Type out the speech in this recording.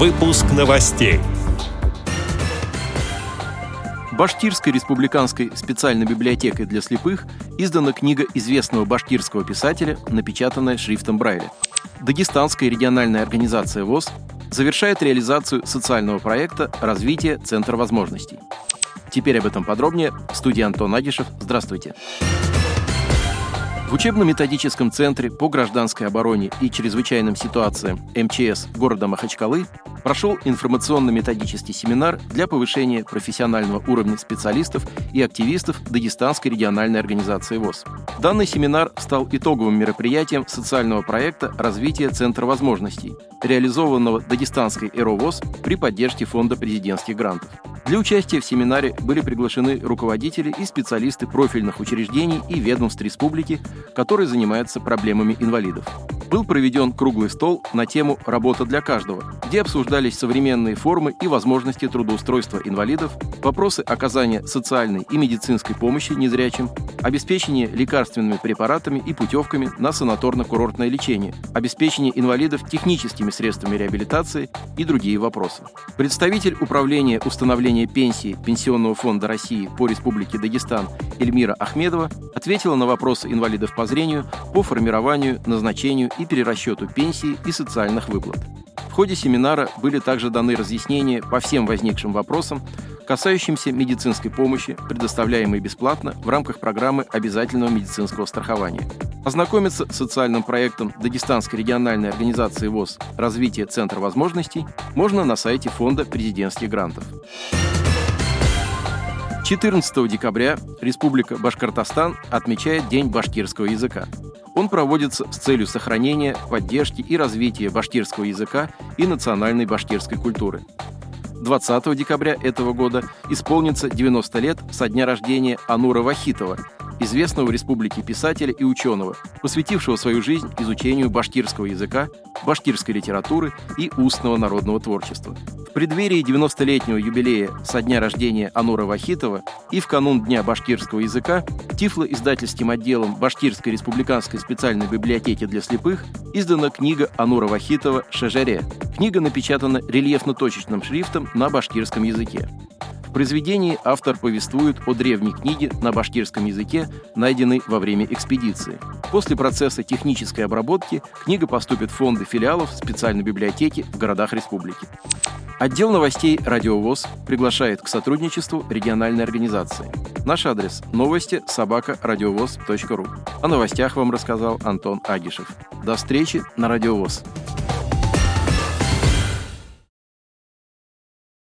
Выпуск новостей. Башкирской республиканской специальной библиотекой для слепых издана книга известного башкирского писателя, напечатанная шрифтом Брайля. Дагестанская региональная организация ВОЗ завершает реализацию социального проекта «Развитие Центра возможностей». Теперь об этом подробнее. В студии Антон Агишев. Здравствуйте. В учебно-методическом центре по гражданской обороне и чрезвычайным ситуациям МЧС города Махачкалы прошел информационно-методический семинар для повышения профессионального уровня специалистов и активистов Дагестанской региональной организации ВОЗ. Данный семинар стал итоговым мероприятием социального проекта развития Центра возможностей», реализованного Дагестанской ЭРОВОЗ при поддержке Фонда президентских грантов. Для участия в семинаре были приглашены руководители и специалисты профильных учреждений и ведомств республики, которые занимаются проблемами инвалидов был проведен круглый стол на тему «Работа для каждого», где обсуждались современные формы и возможности трудоустройства инвалидов, вопросы оказания социальной и медицинской помощи незрячим, обеспечение лекарственными препаратами и путевками на санаторно-курортное лечение, обеспечение инвалидов техническими средствами реабилитации и другие вопросы. Представитель Управления установления пенсии Пенсионного фонда России по Республике Дагестан Эльмира Ахмедова ответила на вопросы инвалидов по зрению по формированию, назначению и перерасчету пенсии и социальных выплат. В ходе семинара были также даны разъяснения по всем возникшим вопросам, касающимся медицинской помощи, предоставляемой бесплатно в рамках программы обязательного медицинского страхования. Ознакомиться с социальным проектом Дагестанской региональной организации ВОЗ «Развитие Центра возможностей» можно на сайте Фонда президентских грантов. 14 декабря Республика Башкортостан отмечает День башкирского языка. Он проводится с целью сохранения, поддержки и развития башкирского языка и национальной башкирской культуры. 20 декабря этого года исполнится 90 лет со дня рождения Анура Вахитова, известного в республике писателя и ученого, посвятившего свою жизнь изучению башкирского языка, башкирской литературы и устного народного творчества. В преддверии 90-летнего юбилея со дня рождения Анура Вахитова и в канун Дня башкирского языка Тифло-издательским отделом Башкирской республиканской специальной библиотеки для слепых издана книга Анура Вахитова «Шажаре». Книга напечатана рельефно-точечным шрифтом на башкирском языке. В произведении автор повествует о древней книге на башкирском языке, найденной во время экспедиции. После процесса технической обработки книга поступит в фонды филиалов специальной библиотеки в городах республики. Отдел новостей «Радиовоз» приглашает к сотрудничеству региональной организации. Наш адрес – новости собака. О новостях вам рассказал Антон Агишев. До встречи на «Радиовоз».